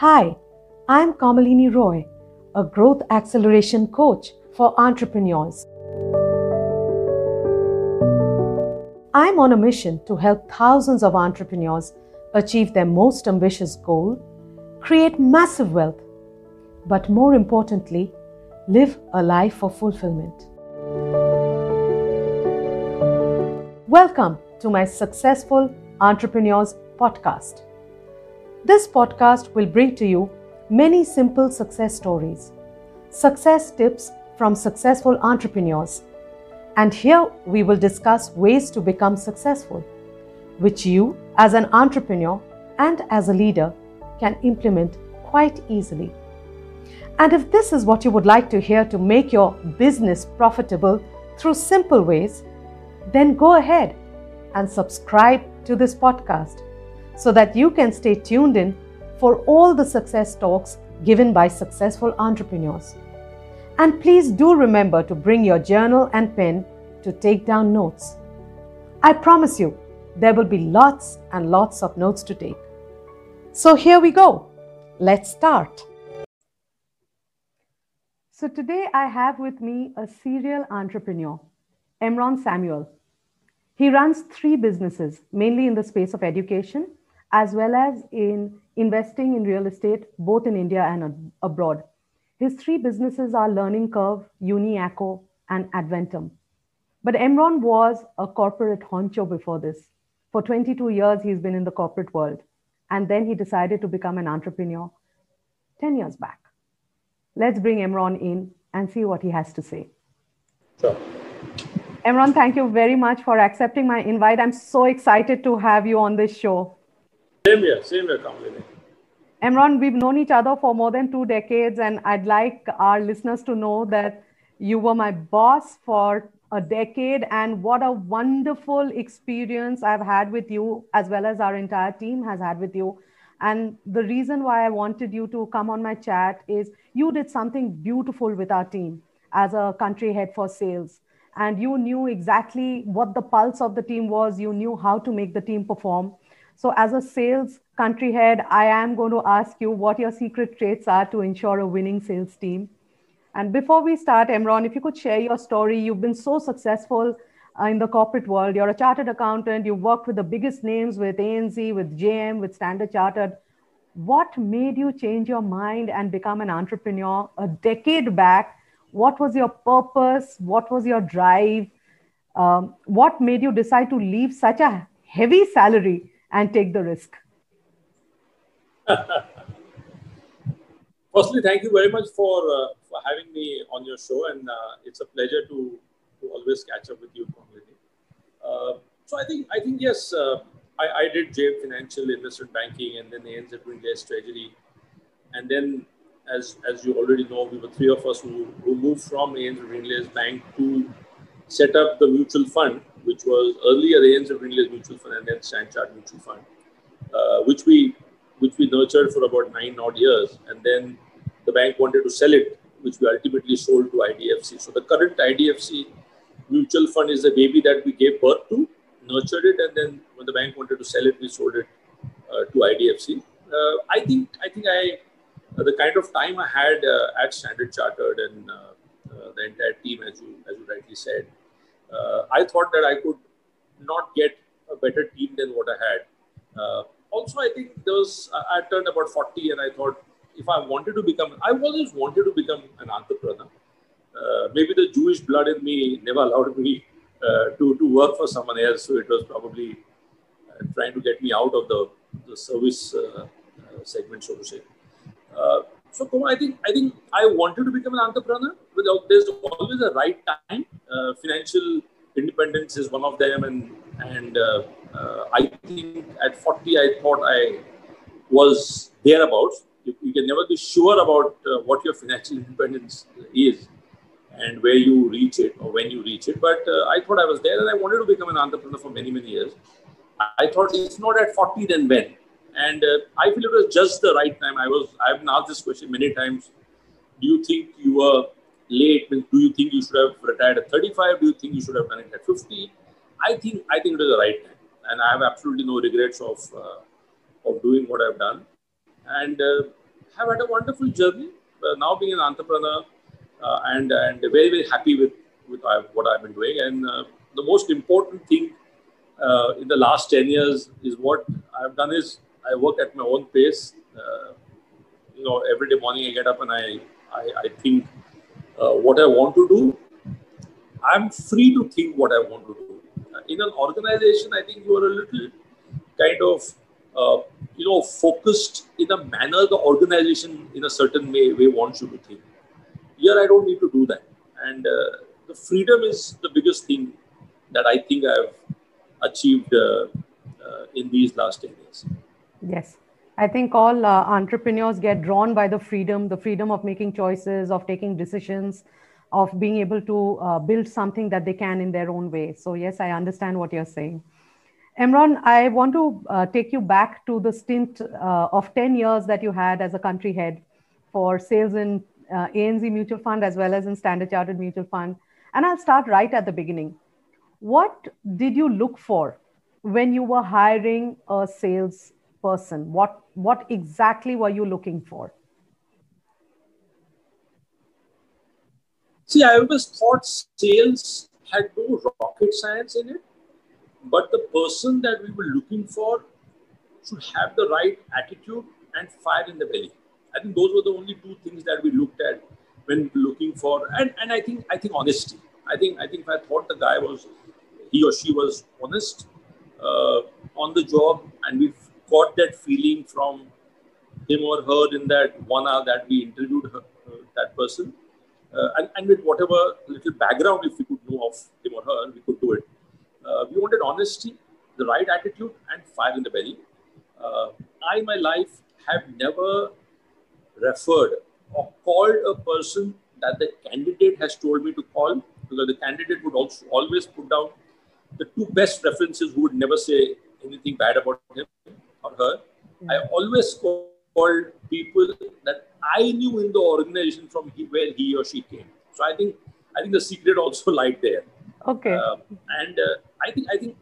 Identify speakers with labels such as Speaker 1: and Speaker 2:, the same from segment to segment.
Speaker 1: Hi, I'm Kamalini Roy, a growth acceleration coach for entrepreneurs. I'm on a mission to help thousands of entrepreneurs achieve their most ambitious goal, create massive wealth, but more importantly, live a life of fulfillment. Welcome to my Successful Entrepreneurs podcast. This podcast will bring to you many simple success stories, success tips from successful entrepreneurs. And here we will discuss ways to become successful, which you, as an entrepreneur and as a leader, can implement quite easily. And if this is what you would like to hear to make your business profitable through simple ways, then go ahead and subscribe to this podcast so that you can stay tuned in for all the success talks given by successful entrepreneurs. And please do remember to bring your journal and pen to take down notes. I promise you, there will be lots and lots of notes to take. So here we go. Let's start. So today I have with me a serial entrepreneur, Emron Samuel. He runs three businesses, mainly in the space of education, as well as in investing in real estate, both in India and abroad. His three businesses are Learning Curve, UniAco, and Adventum. But Emron was a corporate honcho before this. For 22 years, he's been in the corporate world. And then he decided to become an entrepreneur 10 years back. Let's bring Emron in and see what he has to say.
Speaker 2: Sure.
Speaker 1: Emron, thank you very much for accepting my invite. I'm so excited to have you on this show.
Speaker 2: Same here, same here, Kamalini.
Speaker 1: Emron, we've known each other for more than two decades, and I'd like our listeners to know that you were my boss for a decade, and what a wonderful experience I've had with you, as well as our entire team has had with you. And the reason why I wanted you to come on my chat is you did something beautiful with our team as a country head for sales and you knew exactly what the pulse of the team was. You knew how to make the team perform. So, as a sales country head, I am going to ask you what your secret traits are to ensure a winning sales team. And before we start, Emron, if you could share your story, you've been so successful uh, in the corporate world. You're a chartered accountant, you've worked with the biggest names with ANZ, with JM, with Standard Chartered. What made you change your mind and become an entrepreneur a decade back what was your purpose what was your drive um, what made you decide to leave such a heavy salary and take the risk.
Speaker 2: Firstly thank you very much for uh, for having me on your show and uh, it's a pleasure to to always catch up with you uh, so i think i think yes uh, I, I did JM Financial Investment Banking and then ANZ Grindlays Treasury. And then as as you already know, we were three of us who, who moved from ANZ Grindlays Bank to set up the mutual fund, which was earlier ANZ Grindlays Mutual Fund and then Stanchart Mutual Fund, uh, which we which we nurtured for about nine odd years, and then the bank wanted to sell it, which we ultimately sold to IDFC. So the current IDFC mutual fund is the baby that we gave birth to, nurtured it, and then when the bank wanted to sell it, we sold it uh, to IDFC. Uh, I think I think I uh, the kind of time I had uh, at Standard Chartered and uh, the entire team, as you as you rightly said, I thought that I could not get a better team than what I had. also, I think there was I, I turned about 40 and I thought if I wanted to become, I always wanted to become an entrepreneur. Uh, maybe the Jewish blood in me never allowed me uh, to, to work for someone else. So it was probably uh, trying to get me out of the, the service segment, so to say. Uh, so I think I think I wanted to become an entrepreneur. Without there's always a right time. Uh, financial independence is one of them, and and uh, uh I think at 40 I thought I was thereabouts. You, you can never be sure about uh, what your financial independence is and where you reach it or when you reach it. But uh, I thought I was there, and I wanted to become an entrepreneur for many many years. I thought it's not at 40 then when and uh, I feel it was just the right time. I was I've been asked this question many times. Do you think you were late? Do you think you should have retired at 35? Do you think you should have done it at 50? I think I think it was the right time, and I have absolutely no regrets of uh, of doing what I've done. And uh, have had a wonderful journey. Uh, now being an entrepreneur uh, and and very very happy with with what I've been doing. And uh, the most important thing uh, in the last ten years is what I've done is I work at my own pace. Uh, you know, every day morning I get up and I I, I think what I want to do. I'm free to think what I want to do. in an organization, I think you are a little kind of uh, you know focused in a manner the organization in a certain way, way wants you to think here i don't need to do that and uh, the freedom is the biggest thing that i think i've achieved uh, uh in these last 10 years
Speaker 1: yes i think all uh, entrepreneurs get drawn by the freedom the freedom of making choices of taking decisions of being able to uh, build something that they can in their own way so yes i understand what you're saying Imran, I want to uh, take you back to the stint uh, of 10 years that you had as a country head for sales in uh, ANZ Mutual Fund as well as in Standard Chartered Mutual Fund. And I'll start right at the beginning. What did you look for when you were hiring a sales person? What, what exactly were you looking for?
Speaker 2: See, I always thought sales had no rocket science in it but the person that we were looking for should have the right attitude and fire in the belly. I think those were the only two things that we looked at when looking for, and, and I think I think honesty. I think I think if I thought the guy was he or she was honest uh, on the job, and we got that feeling from him or her in that one hour that we interviewed her, uh, that person, uh, and, and with whatever little background if we could know of him or her, we could do it. Uh, we wanted honesty, the right attitude, and fire in the belly. Uh, I, in my life, have never referred or called a person that the candidate has told me to call because the candidate would also always put down the two best references who would never say anything bad about him or her. I always called people that I knew in the organization from he, where he or she came. So I think I think the secret also lied there.
Speaker 1: Okay.
Speaker 2: Uh, and uh, I think I think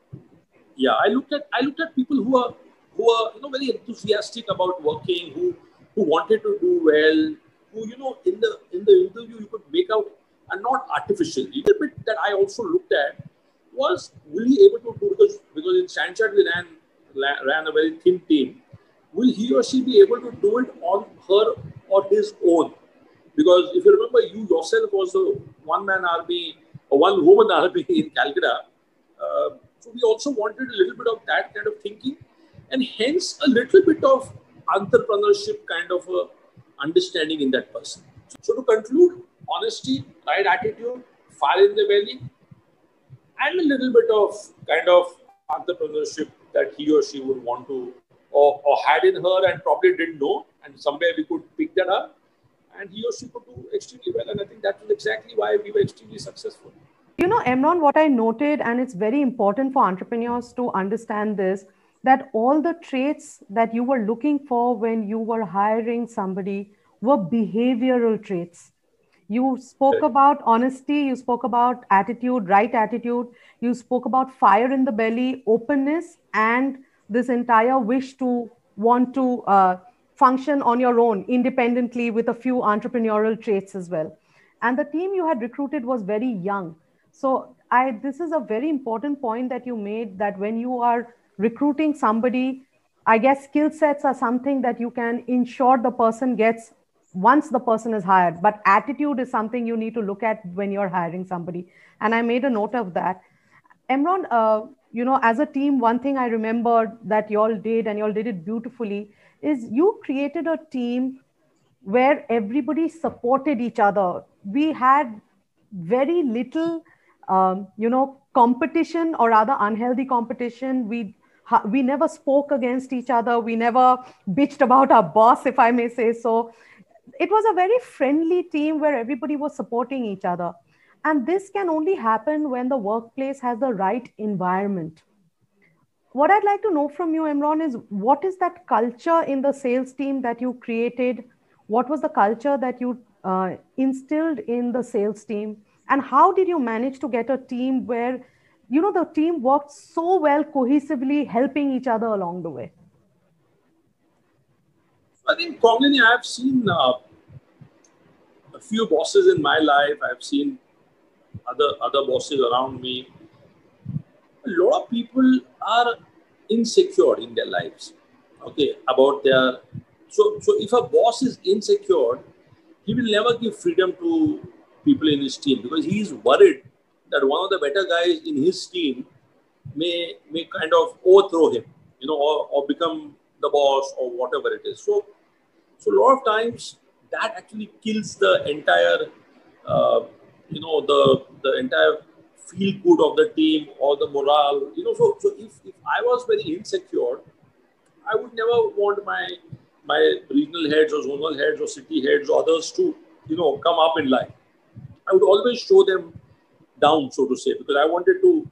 Speaker 2: yeah, I looked at I looked at people who are who are you know very enthusiastic about working, who who wanted to do well, who you know in the in the interview you could make out and not artificial. A little bit that I also looked at was will he able to do because because in Stanchart we ran ran a very thin team. Will he or she be able to do it on her or his own? Because if you remember, you yourself was a one man army or one woman army in Calcutta uh, so we also wanted a little bit of that kind of thinking, and hence a little bit of entrepreneurship kind of a understanding in that person. So to conclude, honesty, right attitude, fire in the belly, and a little bit of kind of entrepreneurship that he or she would want to or, or had in her and probably didn't know, and somewhere we could pick that up, and he or she could do extremely well. And I think that was exactly why we were extremely successful.
Speaker 1: You know, Emron, what I noted, and it's very important for entrepreneurs to understand this, that all the traits that you were looking for when you were hiring somebody were behavioral traits. You spoke about honesty, you spoke about attitude, right attitude, you spoke about fire in the belly, openness, and this entire wish to want to uh, function on your own independently with a few entrepreneurial traits as well. And the team you had recruited was very young. So I this is a very important point that you made that when you are recruiting somebody, I guess skill sets are something that you can ensure the person gets once the person is hired. But attitude is something you need to look at when you're hiring somebody. And I made a note of that. Emron, uh, you know, as a team, one thing I remember that y'all did and y'all did it beautifully is you created a team where everybody supported each other. We had very little um, you know, competition or rather unhealthy competition. We we never spoke against each other. We never bitched about our boss, if I may say so. It was a very friendly team where everybody was supporting each other. And this can only happen when the workplace has the right environment. What I'd like to know from you, Imran, is what is that culture in the sales team that you created? What was the culture that you uh, instilled in the sales team? and how did you manage to get a team where you know the team worked so well cohesively helping each other along the way
Speaker 2: I think Kamalini, I've seen uh, a few bosses in my life. I've seen other other bosses around me. A lot of people are insecure in their lives. Okay, about their so so if a boss is insecure, he will never give freedom to people in his team because he is worried that one of the better guys in his team may may kind of overthrow him, you know, or, or become the boss or whatever it is. So so a lot of times that actually kills the entire, uh, you know, the the entire feel good of the team or the morale. You know, so so if, if I was very insecure, I would never want my my regional heads or zonal heads or city heads or others to, you know, come up in life. I would always show them down, so to say, because I wanted to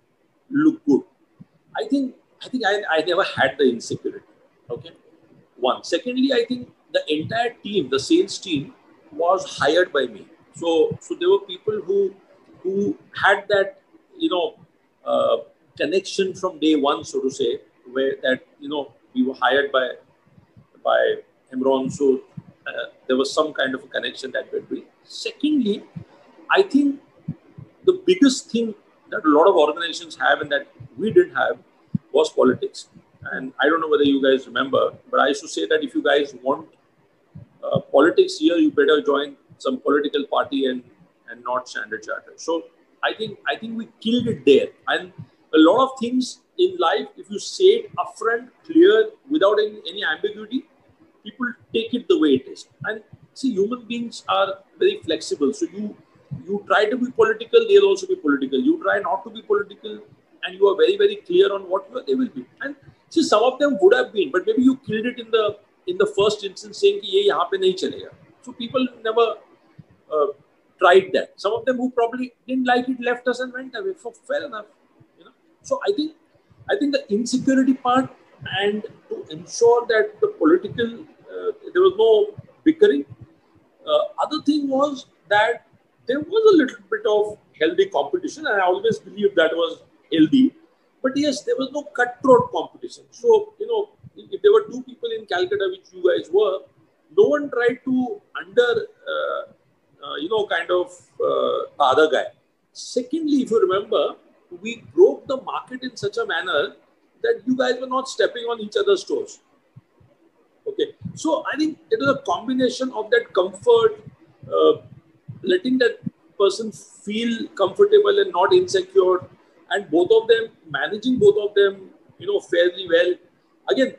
Speaker 2: look good. I think I think I, I never had the insecurity. Okay. One. Secondly, I think the entire team, the sales team, was hired by me. So, so there were people who who had that you know uh, connection from day one, so to say, where that you know we were hired by by Imran. So uh, there was some kind of a connection that we doing. Secondly, I think the biggest thing that a lot of organizations have and that we didn't have was politics. And I don't know whether you guys remember, but I used to say that if you guys want uh, politics here, you better join some political party and and not Standard Chartered. So I think I think we killed it there. And a lot of things in life, if you say it upfront, clear, without any, any ambiguity, people take it the way it is. And see, human beings are very flexible. So you you try to be political, they'll also be political. You try not to be political, and you are very very clear on what you are, they will be. And see, some of them would have been, but maybe you killed it in the in the first instance saying कि ये यहाँ पे नहीं चलेगा. So people never uh, tried that. Some of them who probably didn't like it left us and went away. For fair enough, you know. So I think I think the insecurity part and to ensure that the political uh, there was no bickering. Uh, other thing was that there was a little bit of healthy competition, and I always believe that was healthy. But yes, there was no cutthroat competition. So you know, if there were two people in Calcutta, which you guys were, no one tried to under, uh, uh, you know, kind of uh, the other guy. Secondly, if you remember, we broke the market in such a manner that you guys were not stepping on each other's toes. Okay, so I think it was a combination of that comfort, uh, letting that person feel comfortable and not insecure, and both of them managing both of them, you know, fairly well. Again,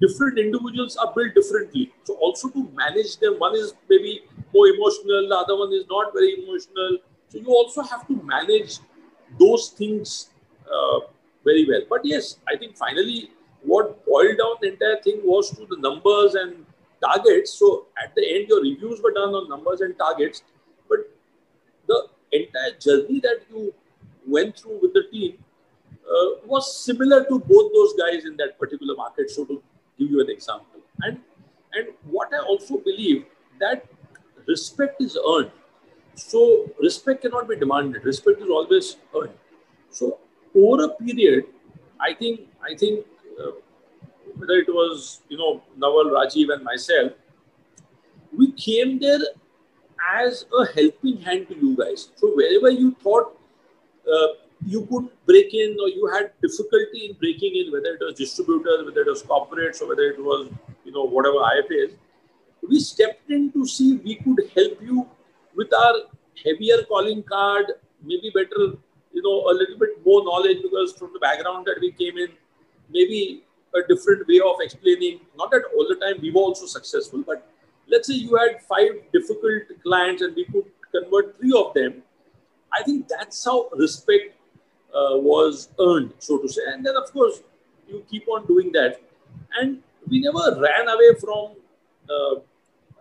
Speaker 2: different individuals are built differently. So also to manage them, one is maybe more emotional, the other one is not very emotional. So you also have to manage those things uh, very well. But yes, I think finally what boiled down the entire thing was to the numbers and targets. So at the end, your reviews were done on numbers and targets. But the entire journey that you went through with the team uh, was similar to both those guys in that particular market. So to give you an example. And and what I also believe that respect is earned. So respect cannot be demanded. Respect is always earned. So over a period, I think I think uh, whether it was you know Naval, Rajiv, and myself, we came there as a helping hand to you guys. So wherever you thought uh, you could break in or you had difficulty in breaking in, whether it was distributors, whether it was corporates, or whether it was, you know, whatever IFAs, we stepped in to see we could help you with our heavier calling card, maybe better, you know, a little bit more knowledge because from the background that we came in, maybe a different way of explaining. Not that all the time we were also successful, but let's say you had five difficult clients and we could convert three of them. I think that's how respect uh, was earned, so to say. And then, of course, you keep on doing that. And we never ran away from uh,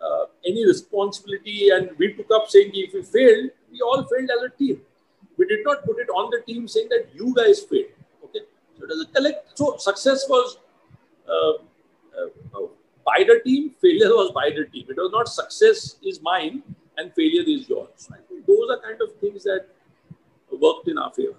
Speaker 2: uh, any responsibility and we took up saying if we failed, we all failed as a team. We did not put it on the team saying that you guys failed. Okay. So it was a collect. So success was uh, uh, by the team, failure was by the team. It was not success is mine and failure is yours. I think those are kind of things that worked in our favor.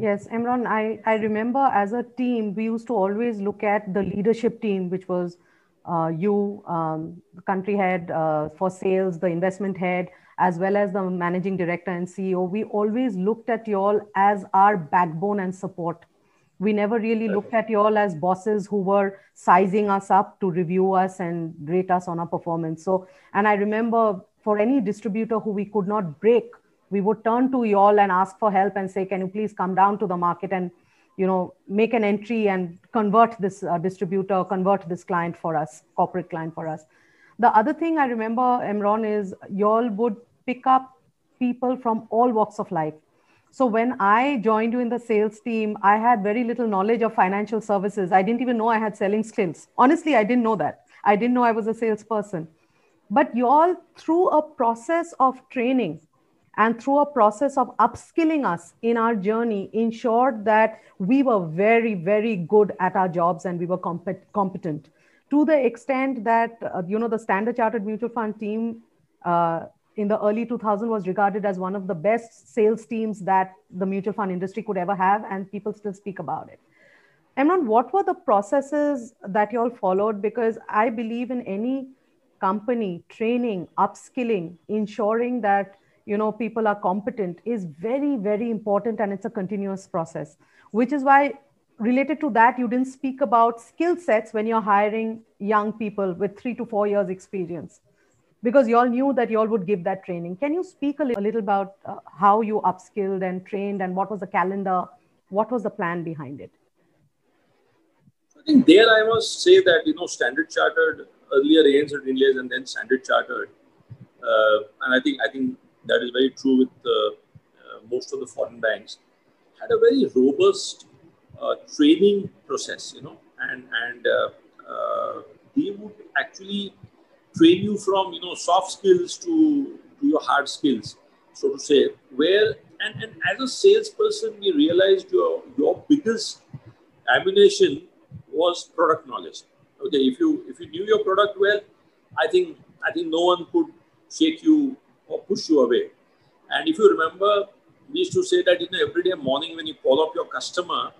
Speaker 1: Yes, Imran, I, I remember as a team, we used to always look at the leadership team, which was uh, you, um, the country head uh, for sales, the investment head, as well as the managing director and CEO, we always looked at you all as our backbone and support. We never really looked at you all as bosses who were sizing us up to review us and rate us on our performance. So, and I remember for any distributor who we could not break, we would turn to you all and ask for help and say, can you please come down to the market and you know make an entry and convert this uh, distributor convert this client for us corporate client for us? The other thing i remember emron is y'all would pick up people from all walks of life. So when i joined you in the sales team i had very little knowledge of financial services. I didn't even know i had selling skills. Honestly i didn't know that. I didn't know i was a salesperson. But y'all through a process of training and through a process of upskilling us in our journey ensured that we were very very good at our jobs and we were competent to the extent that uh, you know the standard chartered mutual fund team uh, in the early 2000s was regarded as one of the best sales teams that the mutual fund industry could ever have and people still speak about it Emron, what were the processes that you all followed? Because I believe in any company training, upskilling, ensuring that you know people are competent is very very important and it's a continuous process which is why related to that you didn't speak about skill sets when you're hiring young people with 3 to 4 years experience because you all knew that you all would give that training. Can you speak a little, a little about uh, how you upskilled and trained and what was the calendar what was the plan behind it?
Speaker 2: I think there i must say that you know standard chartered earlier ANZ Grindlays, and then standard chartered uh, and i think i think that is very true with uh, most of the foreign banks, had a very robust uh, training process, you know, and and uh, they would actually train you from you know soft skills to, to your hard skills, so to say. Where and, and as a salesperson, we realized your your biggest ammunition was product knowledge. Okay, if you if you knew your product well, I think I think no one could shake you or push you away. And if you remember, we used to say that you know every day morning when you call up your customer,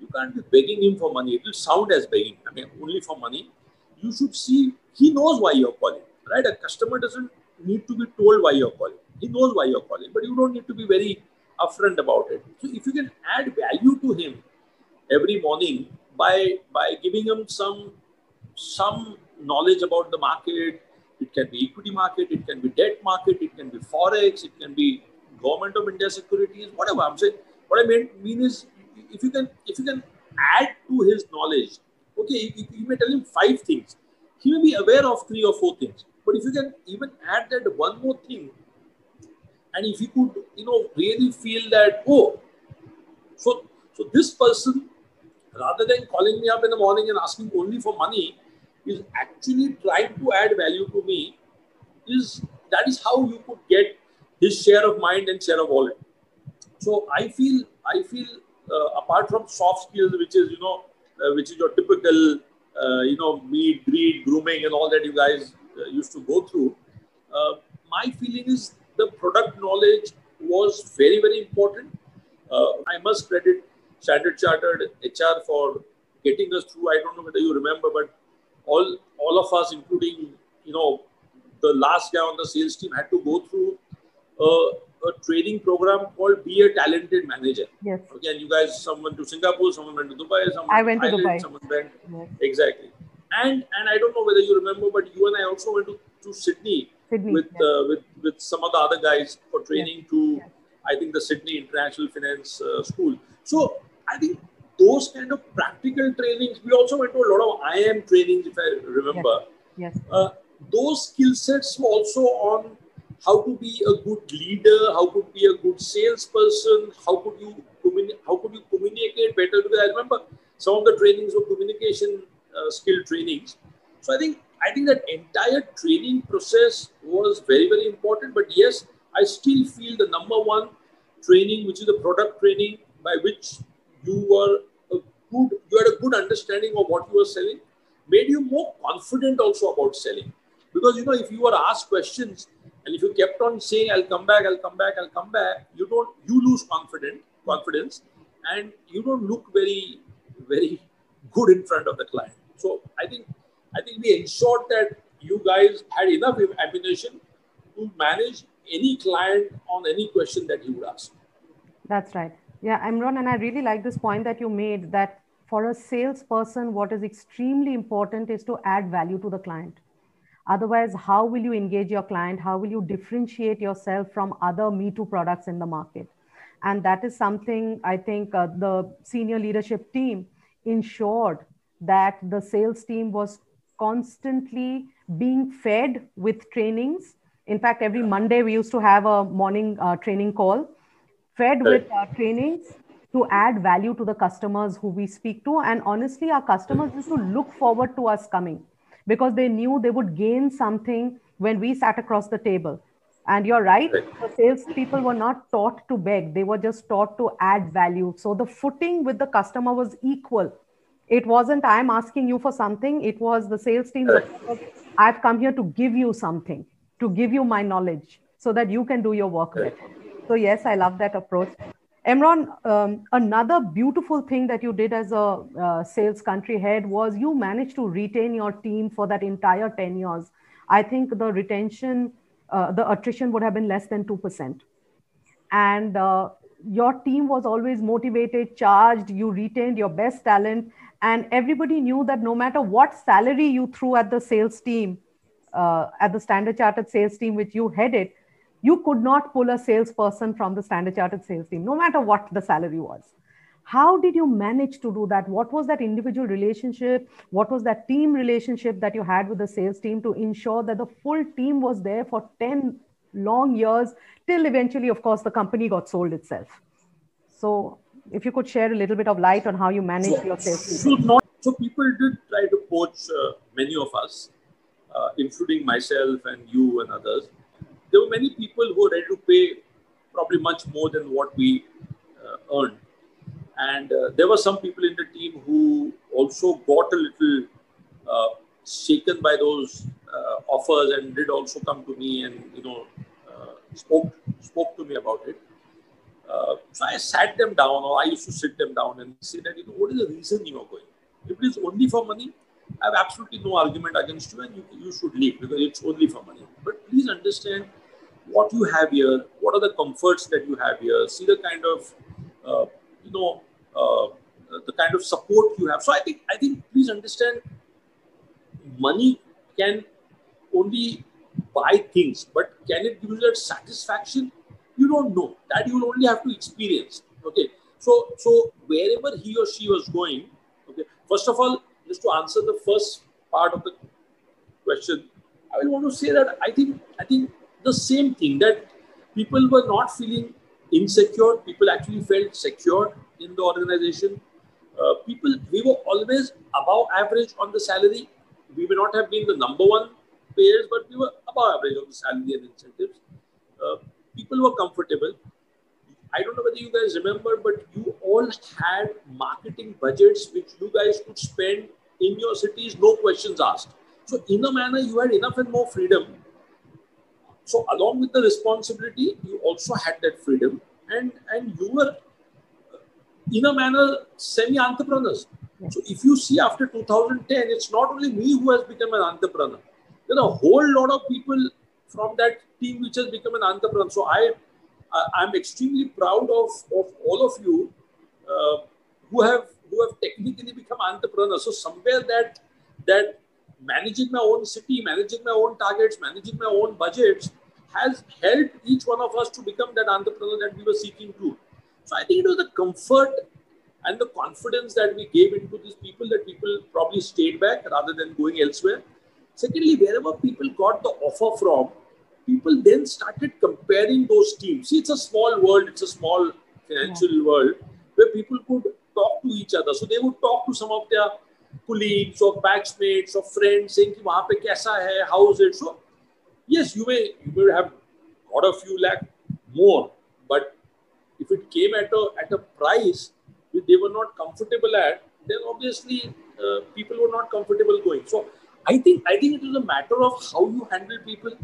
Speaker 2: you can't be begging him for money. It will sound as begging. I mean, only for money. You should see he knows why you're calling, right? A customer doesn't need to be told why you're calling. He knows why you're calling, but you don't need to be very upfront about it. So if you can add value to him every morning by by giving him some some knowledge about the market, it can be equity market, it can be debt market, it can be forex, it can be government of India securities, whatever. I'm saying what I mean, mean is if you can if you can add to his knowledge, okay, you, you may tell him five things. He may be aware of three or four things. But if you can even add that one more thing, and if you could, you know, really feel that, oh, so so this person, rather than calling me up in the morning and asking only for money, is actually trying to add value to me is that is how you could get his share of mind and share of wallet. So i feel i feel uh, apart from soft skills which is you know uh, which is your typical uh, you know meet greet grooming and all that you guys uh, used to go through uh, my feeling is the product knowledge was very very important. Uh, i must credit standard chartered hr for getting us through. I don't know whether you remember but all all of us, including you know the last guy on the sales team, had to go through a, a training program called "Be a Talented Manager."
Speaker 1: Yes.
Speaker 2: Okay, and you guys, someone went to Singapore, someone went to Dubai, someone
Speaker 1: I went to Dubai.
Speaker 2: someone went yes. exactly. And and I don't know whether you remember, but you and I also went to, to Sydney,
Speaker 1: Sydney
Speaker 2: with yes. uh, with with some of the other guys for training yes. to I think the Sydney International Finance uh, School. So I think those kind of practical trainings, we also went to a lot of IM trainings, if I remember.
Speaker 1: Yes. yes.
Speaker 2: Uh, those skill sets were also on how to be a good leader, how to be a good salesperson, how could you how could you communicate better? Because I remember some of the trainings were communication uh, skill trainings. So I think I think that entire training process was very very important. But yes, I still feel the number one training, which is the product training, by which you were good, you had a good understanding of what you were selling, made you more confident also about selling. Because you know, if you were asked questions and if you kept on saying, I'll come back, I'll come back, I'll come back, you don't you lose confident confidence and you don't look very, very good in front of the client. So I think I think we ensured that you guys had enough ammunition to manage any client on any question that he would ask.
Speaker 1: That's right. Yeah, Imran, and I really like this point that you made that for a salesperson, what is extremely important is to add value to the client. Otherwise, how will you engage your client? How will you differentiate yourself from other Me Too products in the market? And that is something I think uh, the senior leadership team ensured that the sales team was constantly being fed with trainings. In fact, every Monday we used to have a morning uh, training call, fed with uh, trainings to add value to the customers who we speak to. And honestly, our customers used to look forward to us coming because they knew they would gain something when we sat across the table. And you're right, the salespeople were not taught to beg, they were just taught to add value. So the footing with the customer was equal. It wasn't I'm asking you for something, it was the sales team. I've come here to give you something, to give you my knowledge so that you can do your work better. So, yes, I love that approach. Imran, um, another beautiful thing that you did as a uh, sales country head was you managed to retain your team for that entire 10 years. I think the retention, uh, the attrition would have been less than 2%. And uh, your team was always motivated, charged, you retained your best talent. And everybody knew that no matter what salary you threw at the sales team, uh, at the Standard Chartered sales team, which you headed, you could not pull a salesperson from the Standard Chartered sales team, no matter what the salary was. How did you manage to do that? What was that individual relationship? What was that team relationship that you had with the sales team to ensure that the full team was there for 10 long years till eventually, of course, the company got sold itself? So, if you could share a little bit of light on how you managed so, your sales
Speaker 2: team. So, not, so people did try to poach uh, many of us, uh, including myself and you and others there were many people who were ready to pay probably much more than what we uh, earned. And uh, there were some people in the team who also got a little uh, shaken by those uh, offers and did also come to me and you know uh, spoke spoke to me about it. Uh, so I sat them down, or I used to sit them down and say that you know what is the reason you are going? If it is only for money, I have absolutely no argument against you, and you, you should leave because it's only for money. But please understand what you have here, what are the comforts that you have here, see the kind of, uh, you know, uh, the kind of support you have. So I think, I think, please understand, money can only buy things, but can it give you that satisfaction? You don't know. That you will only have to experience. Okay. So, so wherever he or she was going, okay. First of all, just to answer the first part of the question, I will want to say that I think I think the same thing that people were not feeling insecure. People actually felt secure in the organization. Uh, people, we were always above average on the salary. We may not have been the number one payers, but we were above average on the salary and incentives. Uh, people were comfortable. I don't know whether you guys remember, but you all had marketing budgets which you guys could spend in your cities, no questions asked. So, in a manner, you had enough and more freedom so along with the responsibility, you also had that freedom, and and you were, uh, in a manner, semi-entrepreneurs. So if you see after 2010, it's not only me who has become an entrepreneur. There are a whole lot of people from that team which has become an entrepreneur. So I, I'm extremely proud of, of all of you uh, who have who have technically become entrepreneurs. So somewhere that that managing my own city, managing my own targets, managing my own budgets has helped each one of us to become that entrepreneur that we were seeking to. So I think it was the comfort and the confidence that we gave into these people that people probably stayed back rather than going elsewhere. Secondly, wherever people got the offer from, people then started comparing those teams. See, it's a small world, it's a small financial yeah. world where people could talk to each other. So they would talk to some of their colleagues or batchmates or friends saying, Wahan pe kaisa hai, how is it? So yes, you may you may have got a few lakh more, but if it came at a at a price which they were not comfortable at, then obviously uh, people were not comfortable going. So I think I think it is a matter of how you handle people,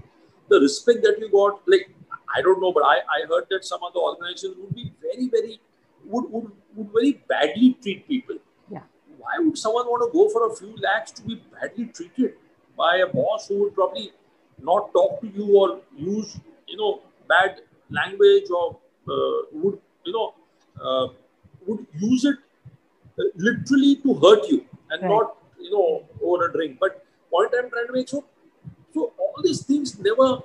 Speaker 2: the respect that you got. Like I don't know, but I, I heard that some of the organizations would be very very would, would, would very badly treat people.
Speaker 1: Yeah.
Speaker 2: why would someone want to go for a few lakhs to be badly treated by a boss who would probably not talk to you or use, you know, bad language or uh, would, you know, uh, would use it uh, literally to hurt you and right. not, you know, over a drink. But point I'm trying to make so, so all these things never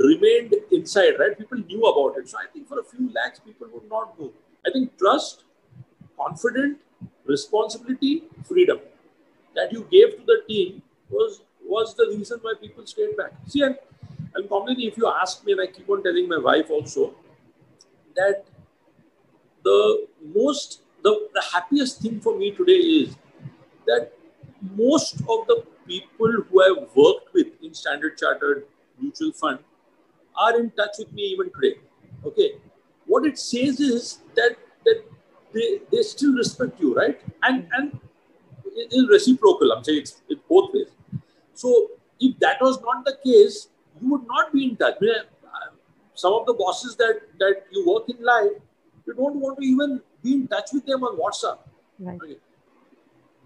Speaker 2: remained inside, right? People knew about it. So I think for a few lakhs, people would not go. I think trust, confident, responsibility, freedom that you gave to the team was was the reason why people stayed back. See, and, Kamalini, if you ask me, and I keep on telling my wife also, that the most, the, the happiest thing for me today is that most of the people who I've worked with in Standard Chartered Mutual Fund are in touch with me even today. Okay. What it says is that that they, they still respect you, right? And and it is reciprocal. I'm saying it's, it's both ways. So if that was not the case, you would not be in touch. Uh, some of the bosses that that you work in life, you don't want to even be in touch with them on WhatsApp.
Speaker 1: Right. Okay.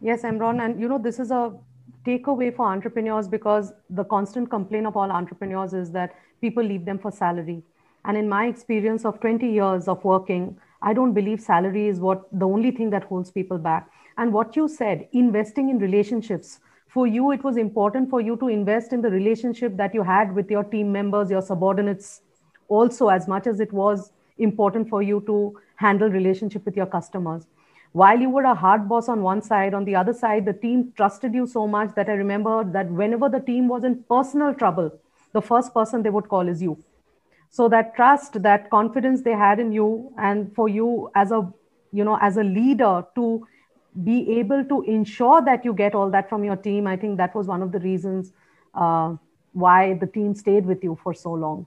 Speaker 1: Yes, Emron, and you know this is a takeaway for entrepreneurs because the constant complaint of all entrepreneurs is that people leave them for salary. And in my experience of 20 years of working, I don't believe salary is what the only thing that holds people back. And what you said, investing in relationships, for you, it was important for you to invest in the relationship that you had with your team members, your subordinates, also as much as it was important for you to handle relationship with your customers. While you were a hard boss on one side on the other side the team trusted you so much that i remember that whenever the team was in personal trouble the first person they would call is you. So that trust that confidence they had in you and for you as a you know as a leader to be able to ensure that you get all that from your team. I think that was one of the reasons uh, why the team stayed with you for so long.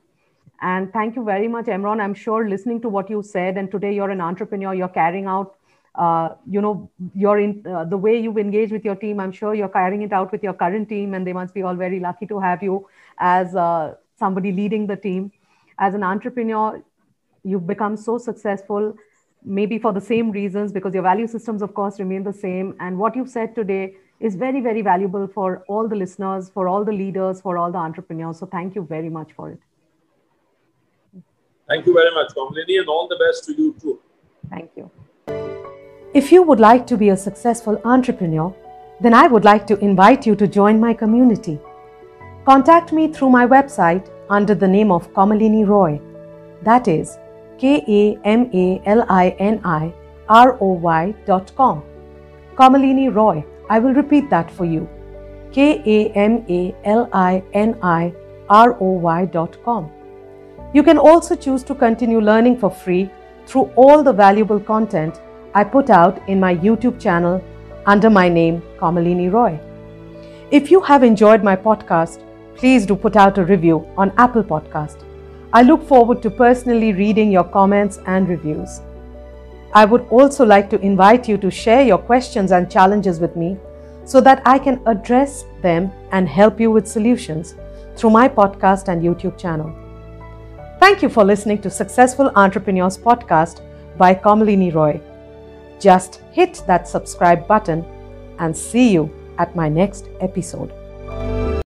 Speaker 1: And thank you very much emron i'm sure listening to what you said and today you're an entrepreneur you're carrying out uh, you know you're in uh, the way you've engaged with your team i'm sure you're carrying it out with your current team and they must be all very lucky to have you as uh, somebody leading the team. As an entrepreneur you've become so successful maybe for the same reasons because your value systems of course remain the same. And what you've said today is very very valuable for all the listeners for all the leaders for all the entrepreneurs. So thank you very much for it.
Speaker 2: Thank you very much Kamalini, and all the best to you too.
Speaker 1: Thank you. If you would like to be a successful entrepreneur then i would like to invite you to join my community. Contact me through my website under the name of Kamalini Roy. That is K A M A L I N I R O Y dot com. Kamalini Roy. I will repeat that for you. K A M A L I N I R O Y dot com. You can also choose to continue learning for free through all the valuable content I put out in my YouTube channel under my name, Kamalini Roy. If you have enjoyed my podcast, please do put out a review on Apple Podcast. I look forward to personally reading your comments and reviews. I would also like to invite you to share your questions and challenges with me so that I can address them and help you with solutions through my podcast and YouTube channel. Thank you for listening to Successful Entrepreneurs Podcast by Kamalini Roy. Just hit that subscribe button and see you at my next episode.